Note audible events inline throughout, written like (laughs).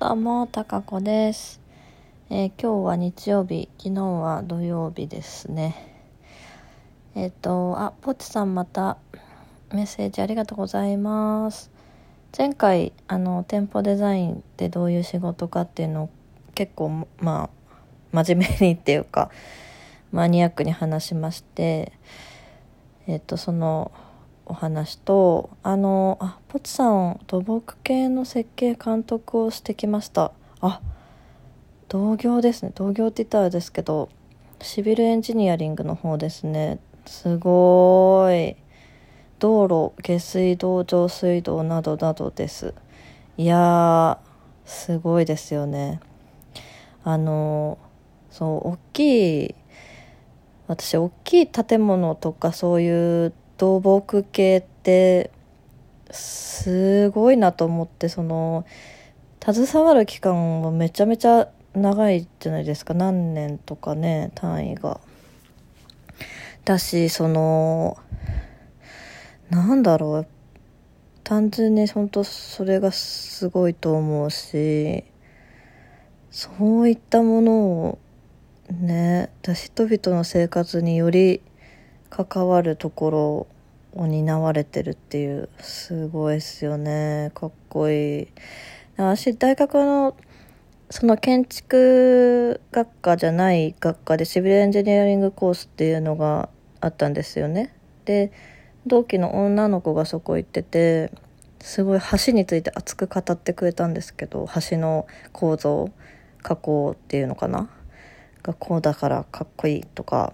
どうも、たかこです、えー今日は日曜日、昨日は土曜日ですね。えっ、と、あ、ポチさんまたメッセージありがとうございます。前回、あの、店舗デザインってどういう仕事かっていうのを結構、まあ、真面目にっていうか、マニアックに話しまして、えっ、と、その、お話とあのあポチさん土木系の設計監督をしてきました。あ同業ですね。同業って言ったらですけどシビルエンジニアリングの方ですね。すごい。道路下水道上水道などなどです。いやすごいですよね。あのそう大きい私大きい建物とかそういう土木系ってすごいなと思ってその携わる期間はめちゃめちゃ長いじゃないですか何年とかね単位が。だしそのなんだろう単純に本当それがすごいと思うしそういったものをね人々の生活により関わるところを担われてるっていうすごいですよね。かっこいい。私大学のその建築学科じゃない学科でシビルエンジニアリングコースっていうのがあったんですよね。で同期の女の子がそこ行っててすごい橋について熱く語ってくれたんですけど橋の構造加工っていうのかな？がこうだからかっこいいとか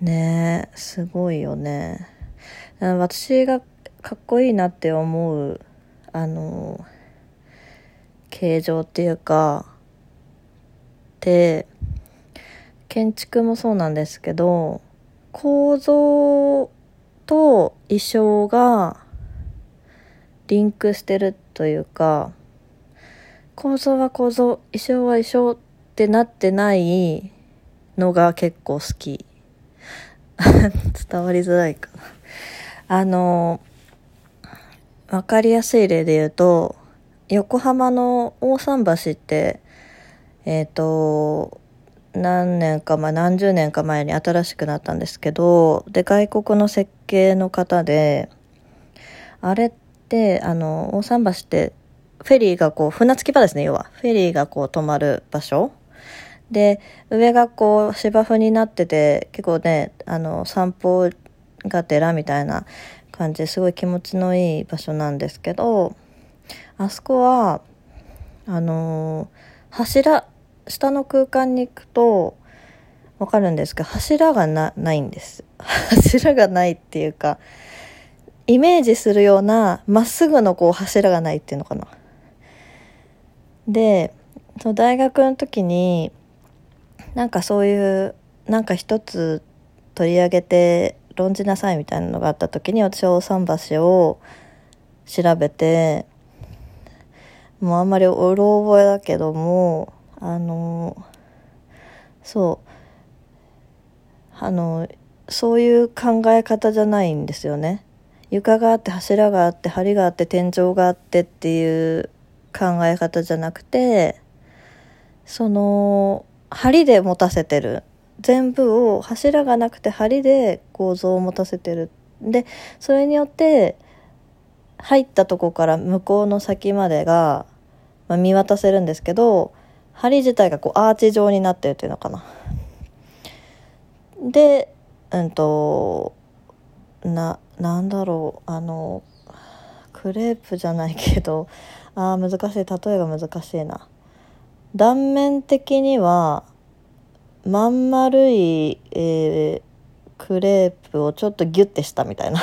ねえすごいよね。私がかっこいいなって思うあの形状っていうかで建築もそうなんですけど構造と衣装がリンクしてるというか構造は構造衣装は衣装ってなってないのが結構好き。(laughs) 伝わりづらいかな。あのわかりやすい例で言うと横浜の大桟橋ってえっ、と何年か前何十年か前に新しくなったんですけどで外国の設計の方であれってあの大桟橋ってフェリーがこう船着き場ですね要は。フェリーがこう止まる場所。で上がこう芝生になってて結構ねあの散歩がてらみたいな感じですごい気持ちのいい場所なんですけどあそこはあの柱下の空間に行くとわかるんですけど柱がなないんです。(laughs) 柱がないっていうかイメージするようなまっすぐのこう柱がないっていうのかな。でその大学の時になんかそういうなんか一つ取り上げて論じなさいみたいなのがあった時に私は大桟橋を調べてもうあんまりうろ覚えだけどもあのそう。あのそういう考え方じゃないんですよね。床があって柱があって梁があって天井があってっていう考え方じゃなくてその梁で持たせてる。全部を柱がなくて梁で構造を持たせてる。でそれによって入ったとこから向こうの先までが、まあ、見渡せるんですけど梁自体がこうアーチ状になってるっていうのかな。でうんとななんだろうあのクレープじゃないけどあ難しい。例えが難しいな。断面的にはまん丸い、えークレープをちょっとギュッてしたみたいな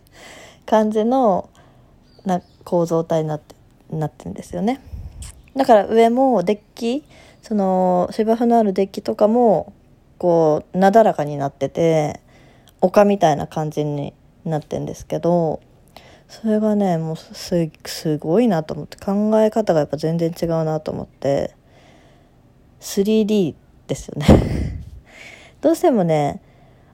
(laughs) 感じのな構造体になってなってるんですよね。だから上もデッキその芝生のあるデッキとかもこうなだらかになってて丘みたいな感じになってんですけどそれがねもうすすごいなと思って考え方がやっぱ全然違うなと思って 3D ですよね。(laughs) どうしてもね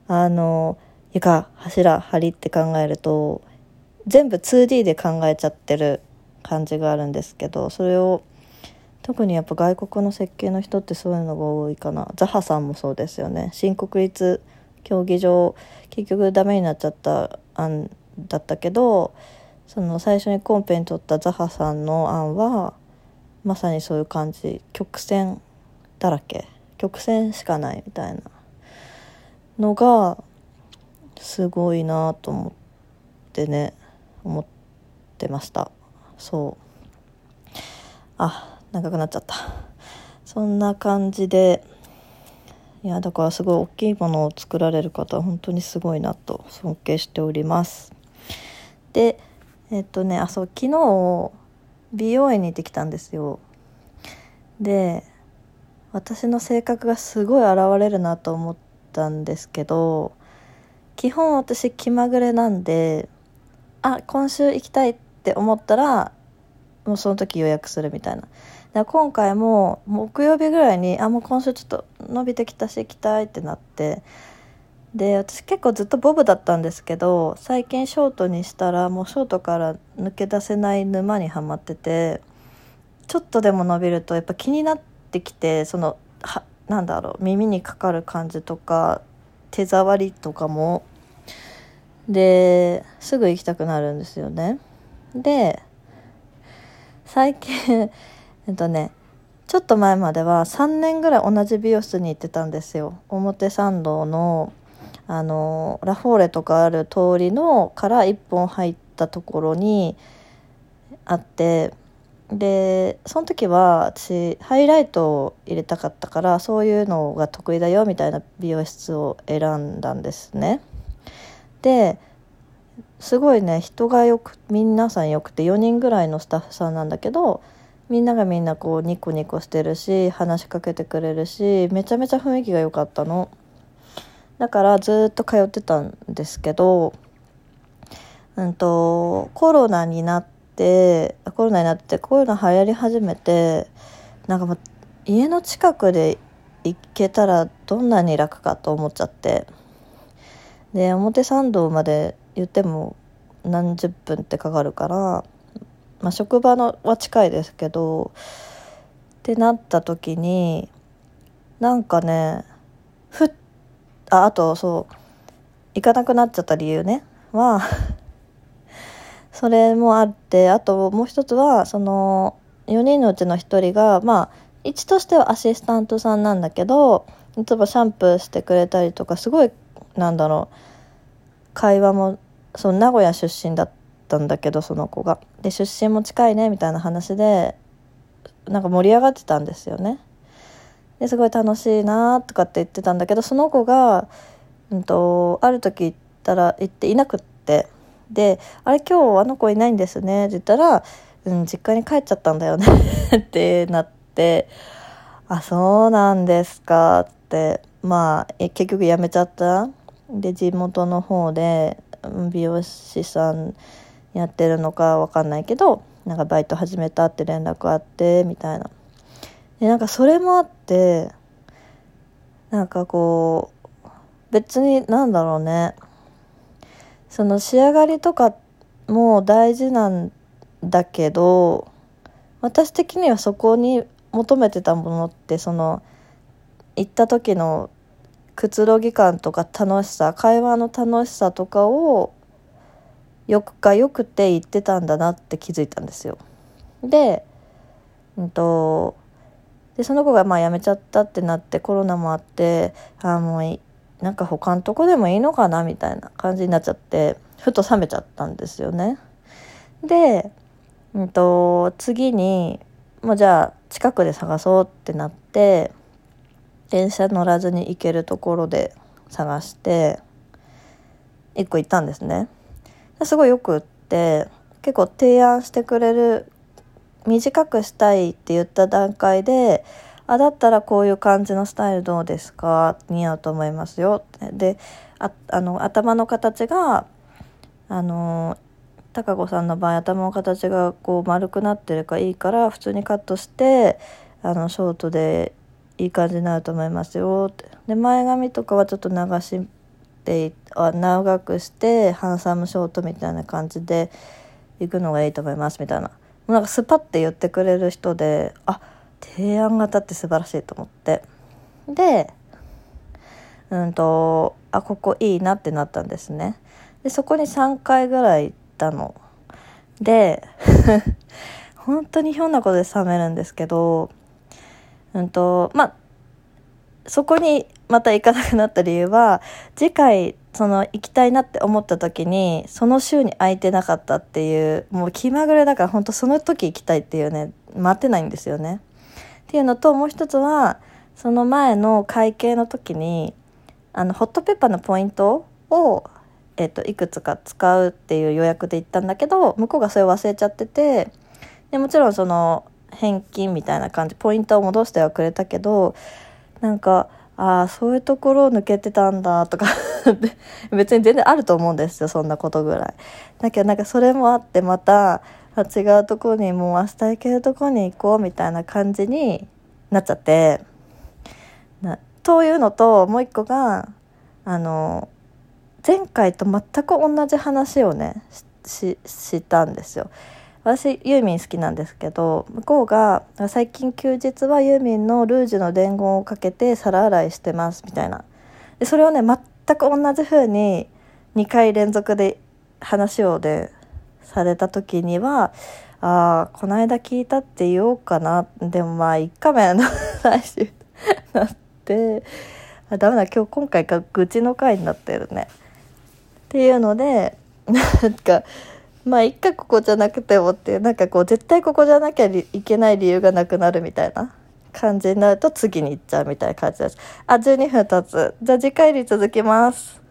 あの床柱梁って考えると全部 2D で考えちゃってる感じがあるんですけどそれを特にやっぱ外国の設計の人ってそういうのが多いかな。ザハさんもそうですよね。新国立競技場結局ダメになっちゃった案だったけどその最初にコンペに取ったザハさんの案はまさにそういう感じ。曲線だらけ。曲線しかないみたいなのがすごいなと思ってね。思ってました。そう。あ長くなっちゃった。そんな感じで。いやだからすごい大きいものを作られる方は本当にすごいなと尊敬しております。でえっとねあそう昨日美容院に行ってきたんですよ。で私の性格がすごい現れるなと思ったんですけど基本私気まぐれなんであ今週行きたいって思ったらもうその時予約するみたいな。だ今回も木曜日ぐらいにあもう今週ちょっと伸びてきたし行きたいってなって。で私結構ずっとボブだったんですけど最近ショートにしたらもうショートから抜け出せない沼にはまっててちょっとでも伸びるとやっぱ気になってってきてそのはなんだろう耳にかかる感じとか手触りとかもですぐ行きたくなるんですよね。で最近 (laughs) えっとねちょっと前までは3年ぐらい同じ美容室に行ってたんですよ表参道のあのラフォーレとかある通りのから1本入ったところにあってでその時は私ハイライトを入れたかったからそういうのが得意だよみたいな美容室を選んだんですね。ですごいね人がよく皆さんよくて4人ぐらいのスタッフさんなんだけどみんながみんなこうニコニコしてるし話しかけてくれるしめちゃめちゃ雰囲気が良かったのだからずっと通ってたんですけどうんとコロナになってコロナになってこういうの流行り始めてなんかもう家の近くで行けたらどんなに楽かと思っちゃって。で表参道まで言っても何十分ってかかるからまあ、職場のは近いですけどってなった時になんかねふっああとそう行かなくなっちゃった理由ね。はそれもあってあともう一つはその4人のうちの1人がまあ位置としてはアシスタントさんなんだけど例えばシャンプーしてくれたりとかすごいなんだろう会話もその名古屋出身だったんだけどその子が。で出身も近いねみたいな話でなんか盛り上がってたんですよね。ですごい楽しいなとかって言ってたんだけどその子が、うんと、ある時行ったら行っていなくってで「あれ今日あの子いないんですね」って言ったら「うん実家に帰っちゃったんだよね」(laughs) ってなって「あそうなんですか」ってまあ結局辞めちゃった？で地元の方で美容師さんやってるのかわかんないけどなんかバイト始めたって連絡あってみたいな。でなんかそれもあってなんかこう別になんだろうね。その仕上がりとかも大事なんだけど私的にはそこに求めてたものってその行った時のくつろぎ感とか楽しさ会話の楽しさとかをよくかよくて言ってたんだなって気づいたんですよ。で,、うんと、でその子がまあ辞めちゃったってなってコロナもあってあもうなんか他のとこでもいいのかなみたいな感じになっちゃってふと冷めちゃったんですよね。で、うんと、次にもうじゃあ近くで探そうってなって電車乗らずに行けるところで探して1個行ったんですね。すごいよくって結構提案してくれる短くしたいって言った段階であだったらこういう感じのスタイルどうですか？似合うと思いますよ。でああの頭の形があの高子さんの場合頭の形がこう丸くなってるからいいから普通にカットしてあのショートでいい感じになると思いますよ。ってで前髪とかはちょっと流して長くしてハンサムショートみたいな感じで行くのがいいと思いますみたいな。なんかスパッて言ってくれる人であ提案型って素晴らしいと思って。でうんとあここいいなってなったんですね。でそこに3回ぐらい行ったの。で (laughs) 本当にひょんなことで冷めるんですけどうんとまあそこにまた行かなくなった理由は次回その行きたいなって思った時にその週に空いてなかったっていうもう気まぐれだから本当その時行きたいっていうね待てないんですよね。っていうのともう一つはその前の会計の時にあのホットペッパーのポイントを、えっと、いくつか使うっていう予約で行ったんだけど向こうがそれを忘れちゃっててでもちろんその返金みたいな感じポイントを戻してはくれたけどなんかああそういうところを抜けてたんだとか (laughs) 別に全然あると思うんですよそんなことぐらい。だけどなんかそれもあってまた違うとこにもう明日行けるとこに行こうみたいな感じになっちゃってなというのともう一個があの前回と全く同じ話をねししたんですよ。私ユーミン好きなんですけど向こうが最近休日はユーミンのルージュの伝言をかけて皿洗いしてますみたいなでそれをね全く同じ風に2回連続で話をでされた時にはああこの間聞いたって言おうかな。でもまあ1回目の最終なってあダメだ今日今回が愚痴の回になってるね。っていうのでなんかまあ一回ここじゃなくてもっていうなんかこう絶対ここじゃなきゃいけない理由がなくなるみたいな。感じになると次に行っちゃうみたいな感じですあ12分経つ。じゃあ次回に続きます。